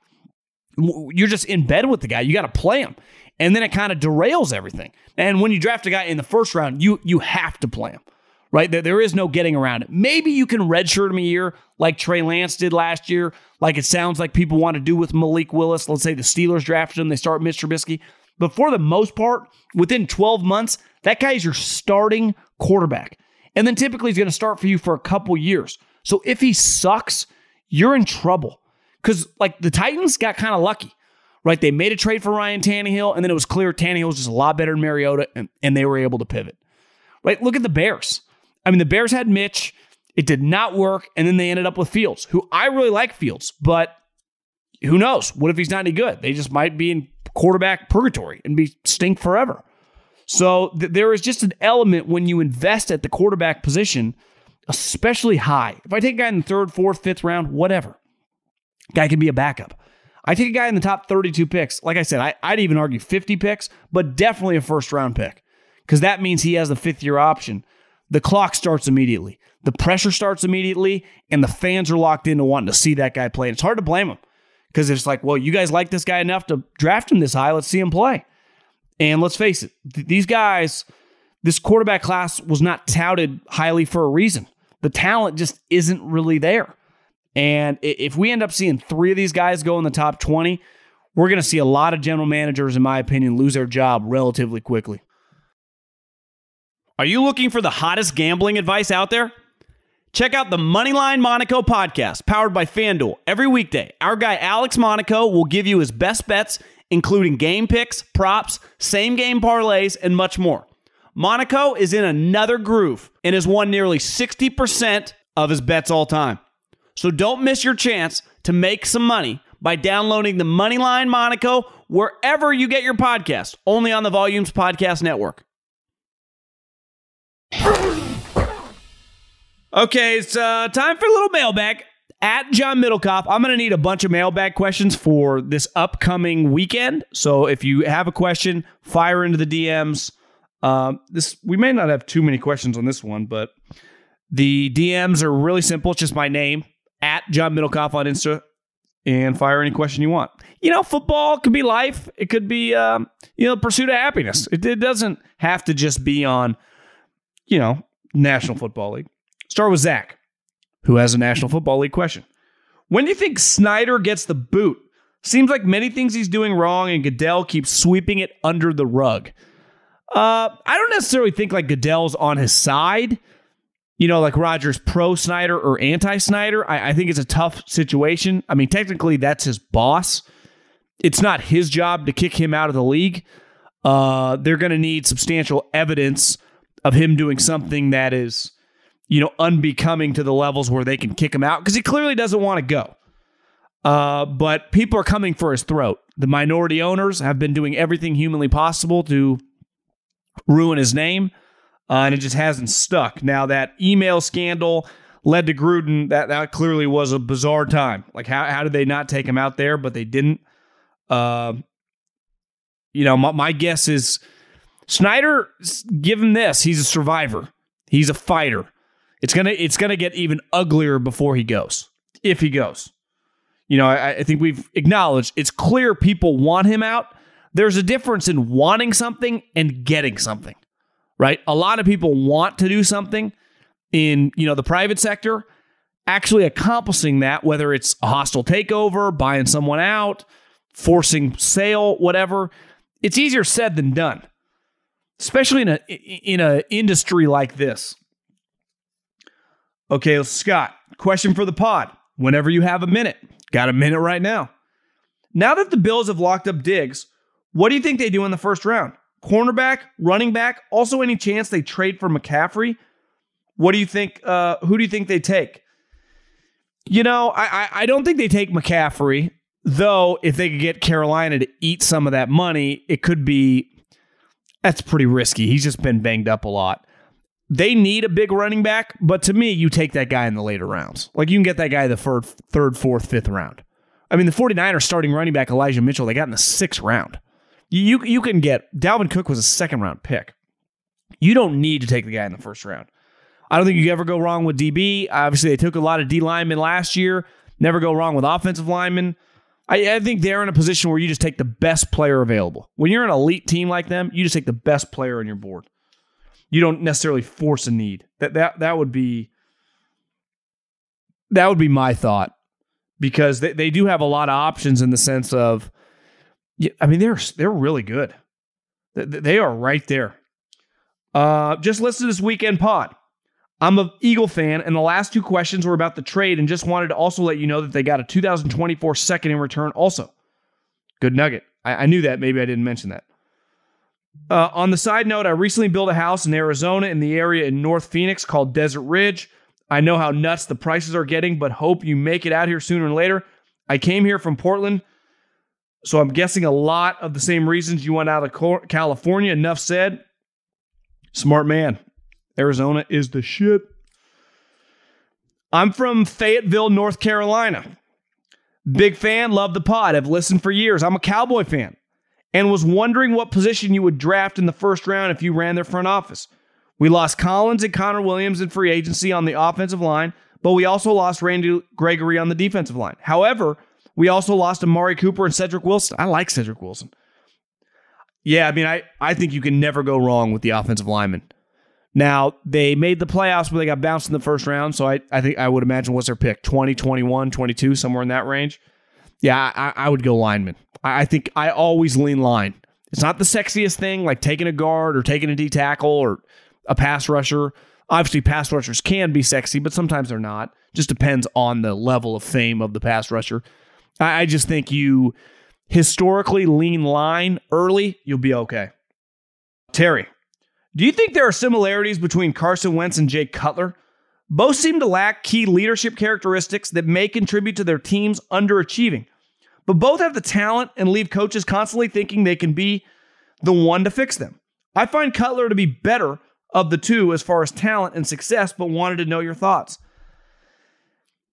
You're just in bed with the guy. You got to play him. And then it kind of derails everything. And when you draft a guy in the first round, you you have to play him. Right? There, there is no getting around it. Maybe you can redshirt him a year like Trey Lance did last year, like it sounds like people want to do with Malik Willis. Let's say the Steelers drafted him, they start Mitch Trubisky. But for the most part, within 12 months, that guy is your starting quarterback. And then typically he's going to start for you for a couple years. So if he sucks, you're in trouble. Because like the Titans got kind of lucky, right? They made a trade for Ryan Tannehill, and then it was clear Tannehill was just a lot better than Mariota, and, and they were able to pivot. Right? Look at the Bears. I mean, the Bears had Mitch. It did not work, and then they ended up with Fields, who I really like Fields, but who knows? What if he's not any good? They just might be in quarterback purgatory and be stink forever. So th- there is just an element when you invest at the quarterback position, especially high. If I take a guy in the third, fourth, fifth round, whatever, guy can be a backup. I take a guy in the top 32 picks. Like I said, I, would even argue 50 picks, but definitely a first round pick because that means he has the fifth year option. The clock starts immediately, the pressure starts immediately, and the fans are locked into wanting to see that guy play. And it's hard to blame them because it's like, well, you guys like this guy enough to draft him this high. Let's see him play. And let's face it, th- these guys, this quarterback class was not touted highly for a reason. The talent just isn't really there. And if we end up seeing three of these guys go in the top 20, we're going to see a lot of general managers, in my opinion, lose their job relatively quickly. Are you looking for the hottest gambling advice out there? Check out the Moneyline Monaco podcast, powered by FanDuel. Every weekday, our guy Alex Monaco will give you his best bets, including game picks, props, same game parlays, and much more. Monaco is in another groove and has won nearly 60% of his bets all time. So don't miss your chance to make some money by downloading the Moneyline Monaco wherever you get your podcast, only on the Volumes Podcast Network. Okay, it's uh, time for a little mailbag. At John Middlekauff, I'm going to need a bunch of mailbag questions for this upcoming weekend. So if you have a question, fire into the DMs. Uh, this we may not have too many questions on this one, but the DMs are really simple. It's just my name at John Middlekauff on Insta and fire any question you want. You know, football could be life. It could be, um, you know, pursuit of happiness. It, it, doesn't have to just be on, you know, National Football League. Start with Zach, who has a National Football League question. When do you think Snyder gets the boot? Seems like many things he's doing wrong, and Goodell keeps sweeping it under the rug. Uh, I don't necessarily think like Goodell's on his side you know, like Rogers pro Snyder or anti Snyder. I, I think it's a tough situation. I mean, technically, that's his boss. It's not his job to kick him out of the league. Uh, they're going to need substantial evidence of him doing something that is, you know, unbecoming to the levels where they can kick him out because he clearly doesn't want to go. Uh, but people are coming for his throat. The minority owners have been doing everything humanly possible to ruin his name, uh, and it just hasn't stuck. Now, that email scandal led to Gruden. That, that clearly was a bizarre time. Like, how, how did they not take him out there, but they didn't? Uh, you know, my, my guess is Snyder, give him this. He's a survivor, he's a fighter. It's gonna it's gonna get even uglier before he goes, if he goes. You know, I, I think we've acknowledged it's clear people want him out. There's a difference in wanting something and getting something, right? A lot of people want to do something in you know the private sector. Actually accomplishing that, whether it's a hostile takeover, buying someone out, forcing sale, whatever, it's easier said than done, especially in a in a industry like this. Okay, Scott, question for the pod. Whenever you have a minute, got a minute right now. Now that the Bills have locked up Diggs, what do you think they do in the first round? Cornerback, running back, also any chance they trade for McCaffrey? What do you think? Uh, who do you think they take? You know, I, I, I don't think they take McCaffrey, though. If they could get Carolina to eat some of that money, it could be. That's pretty risky. He's just been banged up a lot they need a big running back, but to me, you take that guy in the later rounds. Like you can get that guy the third, third, fourth, fifth round. I mean, the 49ers starting running back Elijah Mitchell, they got in the sixth round. You, you can get Dalvin Cook was a second round pick. You don't need to take the guy in the first round. I don't think you ever go wrong with DB. Obviously, they took a lot of D linemen last year. Never go wrong with offensive linemen. I, I think they're in a position where you just take the best player available. When you're an elite team like them, you just take the best player on your board you don't necessarily force a need. That that that would be that would be my thought because they, they do have a lot of options in the sense of I mean they're they're really good. They are right there. Uh, just listen to this weekend pod. I'm a Eagle fan, and the last two questions were about the trade, and just wanted to also let you know that they got a 2024 second in return. Also, good nugget. I, I knew that. Maybe I didn't mention that. Uh, on the side note, I recently built a house in Arizona in the area in North Phoenix called Desert Ridge. I know how nuts the prices are getting, but hope you make it out here sooner or later. I came here from Portland, so I'm guessing a lot of the same reasons you went out of California. Enough said. Smart man. Arizona is the shit. I'm from Fayetteville, North Carolina. Big fan, love the pod. I've listened for years. I'm a Cowboy fan and was wondering what position you would draft in the first round if you ran their front office. We lost Collins and Connor Williams in free agency on the offensive line, but we also lost Randy Gregory on the defensive line. However, we also lost Amari Cooper and Cedric Wilson. I like Cedric Wilson. Yeah, I mean, I, I think you can never go wrong with the offensive lineman. Now, they made the playoffs, but they got bounced in the first round. So I, I think I would imagine what's their pick? 20, 21, 22, somewhere in that range. Yeah, I, I would go lineman. I think I always lean line. It's not the sexiest thing, like taking a guard or taking a D tackle or a pass rusher. Obviously, pass rushers can be sexy, but sometimes they're not. Just depends on the level of fame of the pass rusher. I, I just think you historically lean line early, you'll be okay. Terry, do you think there are similarities between Carson Wentz and Jay Cutler? Both seem to lack key leadership characteristics that may contribute to their teams underachieving but both have the talent and leave coaches constantly thinking they can be the one to fix them. I find Cutler to be better of the two as far as talent and success, but wanted to know your thoughts.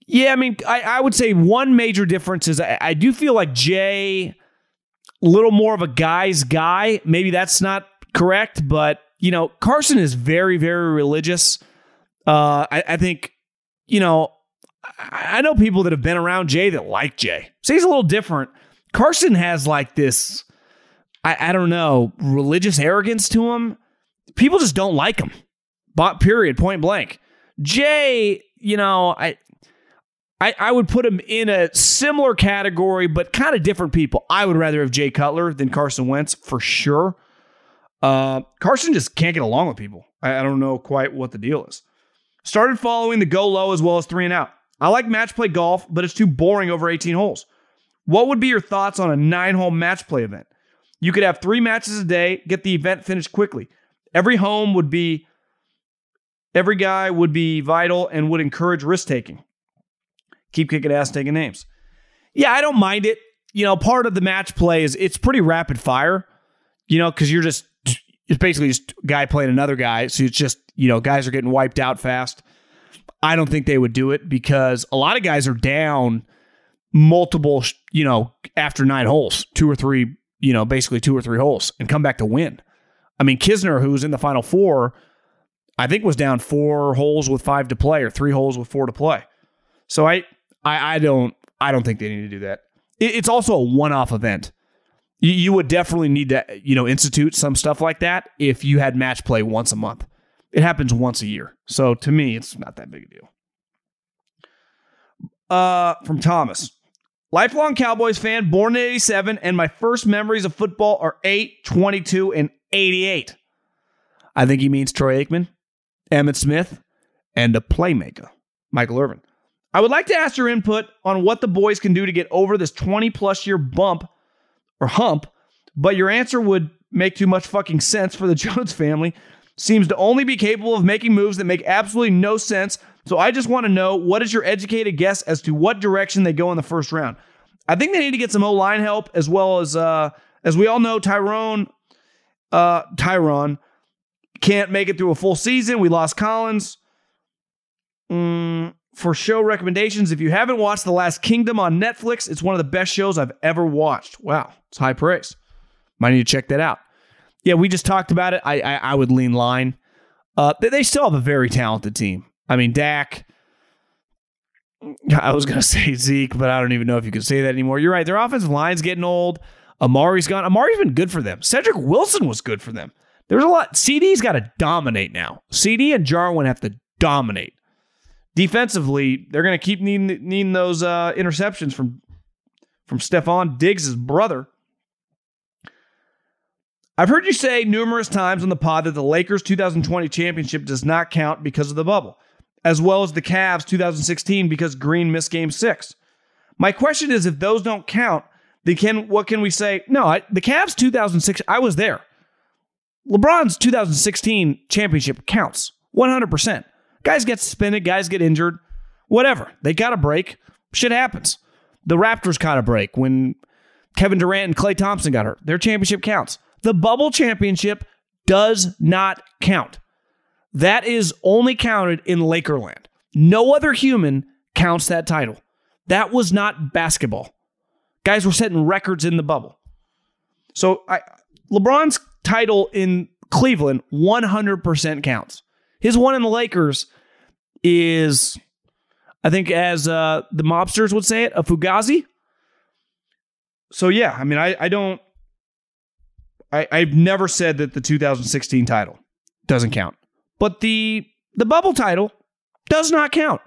Yeah, I mean, I, I would say one major difference is I, I do feel like Jay, a little more of a guy's guy. Maybe that's not correct, but you know, Carson is very, very religious. Uh, I, I think, you know, I know people that have been around Jay that like Jay. So he's a little different. Carson has like this, I, I don't know, religious arrogance to him. People just don't like him. But period, point blank. Jay, you know, I I, I would put him in a similar category, but kind of different people. I would rather have Jay Cutler than Carson Wentz for sure. Uh, Carson just can't get along with people. I, I don't know quite what the deal is. Started following the Golo as well as three and out. I like match play golf, but it's too boring over 18 holes. What would be your thoughts on a nine hole match play event? You could have three matches a day, get the event finished quickly. Every home would be Every guy would be vital and would encourage risk taking. Keep kicking ass, taking names. Yeah, I don't mind it. You know, part of the match play is it's pretty rapid fire, you know, because you're just, it's basically just guy playing another guy. So it's just, you know, guys are getting wiped out fast. I don't think they would do it because a lot of guys are down multiple, you know, after nine holes, two or three, you know, basically two or three holes and come back to win. I mean, Kisner, who was in the final four, I think was down four holes with five to play or three holes with four to play. So I, I, I don't, I don't think they need to do that. It, it's also a one-off event. You, you would definitely need to, you know, institute some stuff like that if you had match play once a month. It happens once a year. So to me, it's not that big a deal. Uh, from Thomas. Lifelong Cowboys fan, born in 87, and my first memories of football are 8, 22, and 88. I think he means Troy Aikman, Emmitt Smith, and a playmaker, Michael Irvin. I would like to ask your input on what the boys can do to get over this 20 plus year bump or hump, but your answer would make too much fucking sense for the Jones family. Seems to only be capable of making moves that make absolutely no sense. So I just want to know what is your educated guess as to what direction they go in the first round. I think they need to get some O line help as well as uh, as we all know Tyrone uh, Tyron can't make it through a full season. We lost Collins. Mm, for show recommendations, if you haven't watched The Last Kingdom on Netflix, it's one of the best shows I've ever watched. Wow, it's high praise. Might need to check that out. Yeah, we just talked about it. I I, I would lean line. Uh, they, they still have a very talented team. I mean, Dak. I was gonna say Zeke, but I don't even know if you can say that anymore. You're right. Their offensive line's getting old. Amari's gone. Amari's been good for them. Cedric Wilson was good for them. There's a lot. CD's got to dominate now. CD and Jarwin have to dominate. Defensively, they're going to keep needing, needing those uh, interceptions from from Stefon Diggs' brother. I've heard you say numerous times on the pod that the Lakers 2020 championship does not count because of the bubble, as well as the Cavs 2016 because Green missed game six. My question is if those don't count, then can what can we say? No, I, the Cavs 2006, I was there. LeBron's 2016 championship counts 100%. Guys get suspended, guys get injured, whatever. They got a break. Shit happens. The Raptors caught a break when Kevin Durant and Klay Thompson got hurt. Their championship counts. The bubble championship does not count. That is only counted in Lakerland. No other human counts that title. That was not basketball. Guys were setting records in the bubble. So I, LeBron's title in Cleveland 100% counts. His one in the Lakers is, I think, as uh, the mobsters would say it, a fugazi. So yeah, I mean, I, I don't. I, I've never said that the 2016 title doesn't count, but the the bubble title does not count.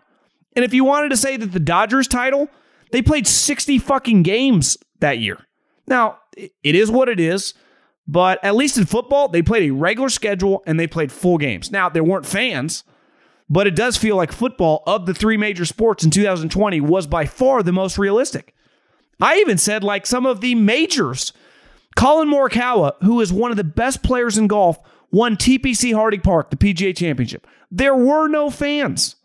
And if you wanted to say that the Dodgers title, they played 60 fucking games that year. Now, it is what it is, but at least in football, they played a regular schedule and they played full games. Now, there weren't fans, but it does feel like football of the three major sports in 2020 was by far the most realistic. I even said like some of the majors Collin Morikawa, who is one of the best players in golf, won TPC Harding Park, the PGA Championship. There were no fans.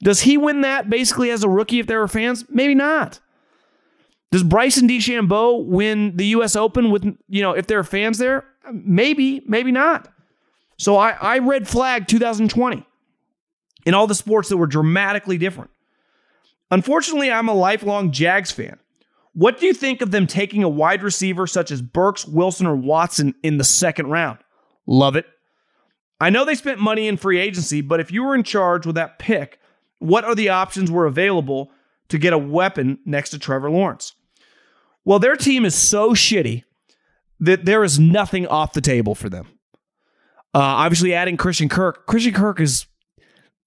Does he win that basically as a rookie if there were fans? Maybe not. Does Bryson DeChambeau win the U.S. Open with you know if there are fans there? Maybe, maybe not. So I, I red flag 2020 in all the sports that were dramatically different. Unfortunately, I'm a lifelong Jags fan. What do you think of them taking a wide receiver such as Burks, Wilson, or Watson in the second round? Love it. I know they spent money in free agency, but if you were in charge with that pick, what are the options were available to get a weapon next to Trevor Lawrence? Well, their team is so shitty that there is nothing off the table for them. Uh, obviously, adding Christian Kirk. Christian Kirk is,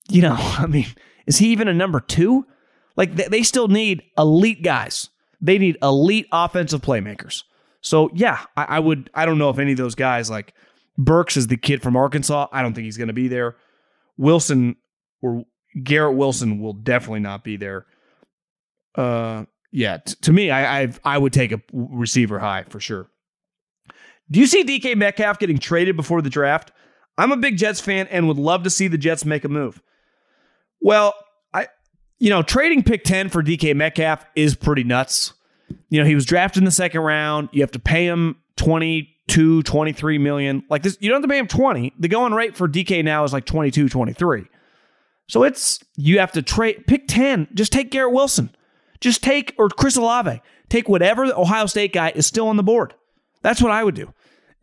you know, I mean, is he even a number two? Like, they still need elite guys. They need elite offensive playmakers. So, yeah, I, I would, I don't know if any of those guys, like Burks is the kid from Arkansas. I don't think he's going to be there. Wilson or Garrett Wilson will definitely not be there. Uh, yeah, t- to me, I I've, I would take a receiver high for sure. Do you see DK Metcalf getting traded before the draft? I'm a big Jets fan and would love to see the Jets make a move. Well, you know, trading pick 10 for DK Metcalf is pretty nuts. You know, he was drafted in the second round. You have to pay him 22, 23 million. Like this, you don't have to pay him 20. The going rate for DK now is like 22, 23. So it's you have to trade pick 10. Just take Garrett Wilson. Just take or Chris Olave. Take whatever Ohio State guy is still on the board. That's what I would do.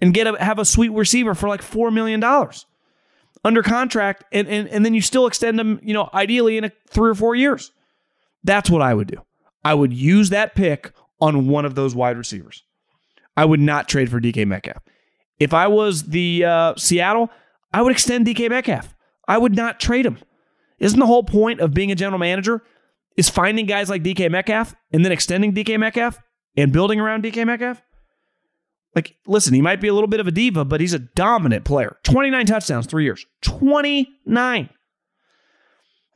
And get a, have a sweet receiver for like $4 million under contract, and, and, and then you still extend them, you know, ideally in a three or four years. That's what I would do. I would use that pick on one of those wide receivers. I would not trade for DK Metcalf. If I was the uh, Seattle, I would extend DK Metcalf. I would not trade him. Isn't the whole point of being a general manager is finding guys like DK Metcalf and then extending DK Metcalf and building around DK Metcalf? Like, listen, he might be a little bit of a diva, but he's a dominant player. 29 touchdowns, three years. 29.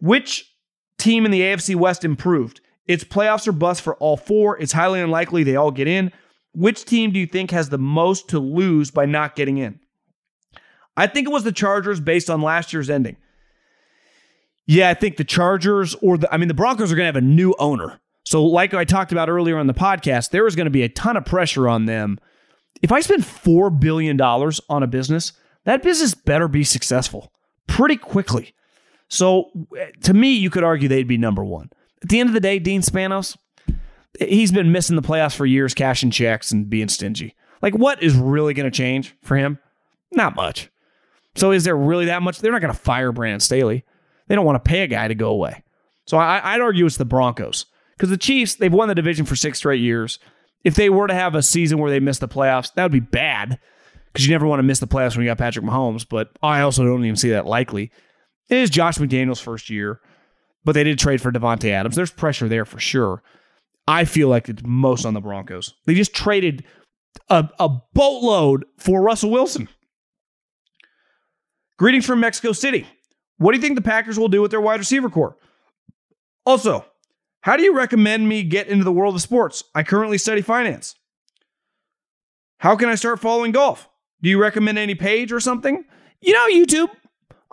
Which team in the AFC West improved? It's playoffs or bust for all four. It's highly unlikely they all get in. Which team do you think has the most to lose by not getting in? I think it was the Chargers based on last year's ending. Yeah, I think the Chargers or the, I mean, the Broncos are going to have a new owner. So, like I talked about earlier on the podcast, there is going to be a ton of pressure on them. If I spend $4 billion on a business, that business better be successful pretty quickly. So, to me, you could argue they'd be number one. At the end of the day, Dean Spanos, he's been missing the playoffs for years, cashing checks and being stingy. Like, what is really going to change for him? Not much. So, is there really that much? They're not going to fire Brandon Staley. They don't want to pay a guy to go away. So I, would argue it's the Broncos because the Chiefs, they've won the division for six straight years. If they were to have a season where they miss the playoffs, that would be bad because you never want to miss the playoffs when you got Patrick Mahomes. But I also don't even see that likely. It is Josh McDaniels' first year, but they did trade for Davante Adams. There's pressure there for sure. I feel like it's most on the Broncos. They just traded a, a boatload for Russell Wilson. Greetings from Mexico City. What do you think the Packers will do with their wide receiver core? Also, how do you recommend me get into the world of sports? I currently study finance. How can I start following golf? Do you recommend any page or something? You know, YouTube.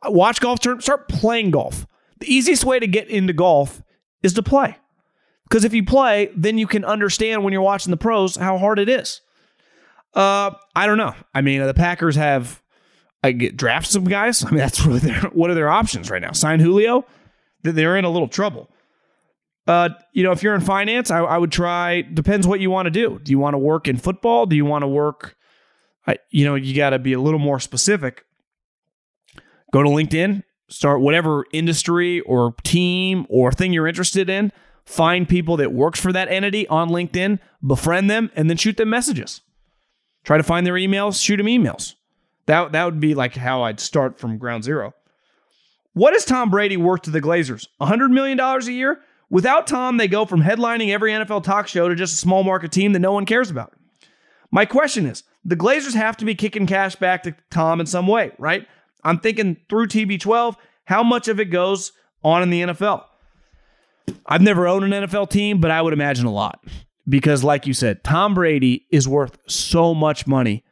Watch golf, start playing golf. The easiest way to get into golf is to play. Because if you play, then you can understand when you're watching the pros how hard it is. Uh, I don't know. I mean, the Packers have I get draft some guys. I mean, that's really their what are their options right now? Sign Julio. They're in a little trouble. Uh, you know, if you're in finance, I, I would try. Depends what you want to do. Do you want to work in football? Do you want to work? I, you know, you got to be a little more specific. Go to LinkedIn. Start whatever industry or team or thing you're interested in. Find people that works for that entity on LinkedIn. Befriend them and then shoot them messages. Try to find their emails. Shoot them emails. That that would be like how I'd start from ground zero. What is Tom Brady worth to the Glazers? $100 million a year? Without Tom, they go from headlining every NFL talk show to just a small market team that no one cares about. My question is the Glazers have to be kicking cash back to Tom in some way, right? I'm thinking through TB12, how much of it goes on in the NFL? I've never owned an NFL team, but I would imagine a lot. Because, like you said, Tom Brady is worth so much money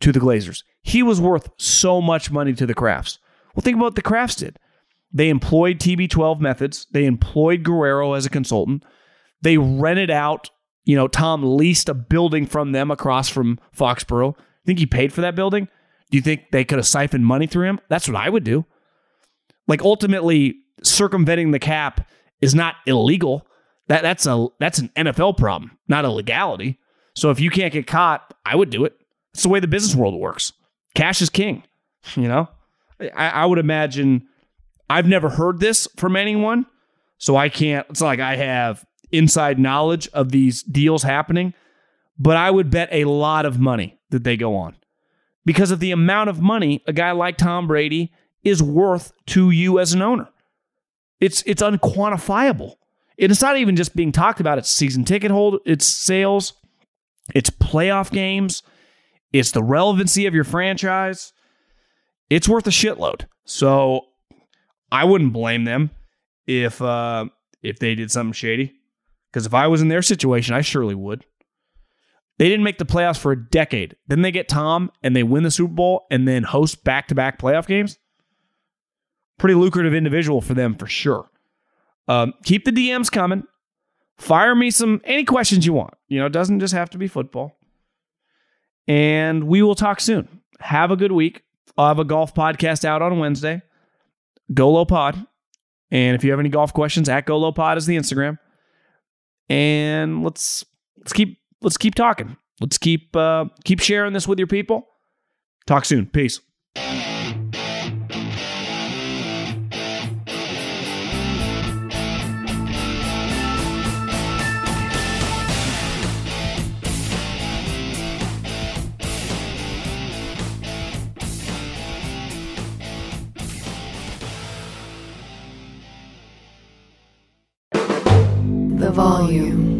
to the Glazers. He was worth so much money to the Krafts. Well, think about what the Krafts did. They employed TB12 methods. They employed Guerrero as a consultant. They rented out, you know, Tom leased a building from them across from Foxborough. Think he paid for that building? Do you think they could have siphoned money through him? That's what I would do. Like ultimately circumventing the cap is not illegal. That that's a that's an NFL problem, not a legality. So if you can't get caught, I would do it. It's the way the business world works cash is king. You know, I, I would imagine I've never heard this from anyone, so I can't. It's not like I have inside knowledge of these deals happening, but I would bet a lot of money that they go on because of the amount of money a guy like Tom Brady is worth to you as an owner. It's it's unquantifiable. And it's not even just being talked about. It's season ticket hold, it's sales, it's playoff games, it's the relevancy of your franchise. It's worth a shitload. So I wouldn't blame them if uh, if they did something shady. Because if I was in their situation, I surely would. They didn't make the playoffs for a decade. Then they get Tom and they win the Super Bowl and then host back to back playoff games. Pretty lucrative individual for them for sure. Um, keep the DMs coming. Fire me some any questions you want. You know, it doesn't just have to be football. And we will talk soon. Have a good week. I'll have a golf podcast out on Wednesday. Golo Pod. And if you have any golf questions, at GoloPod is the Instagram. And let's let's keep let's keep talking. Let's keep uh, keep sharing this with your people. Talk soon. Peace. The volume.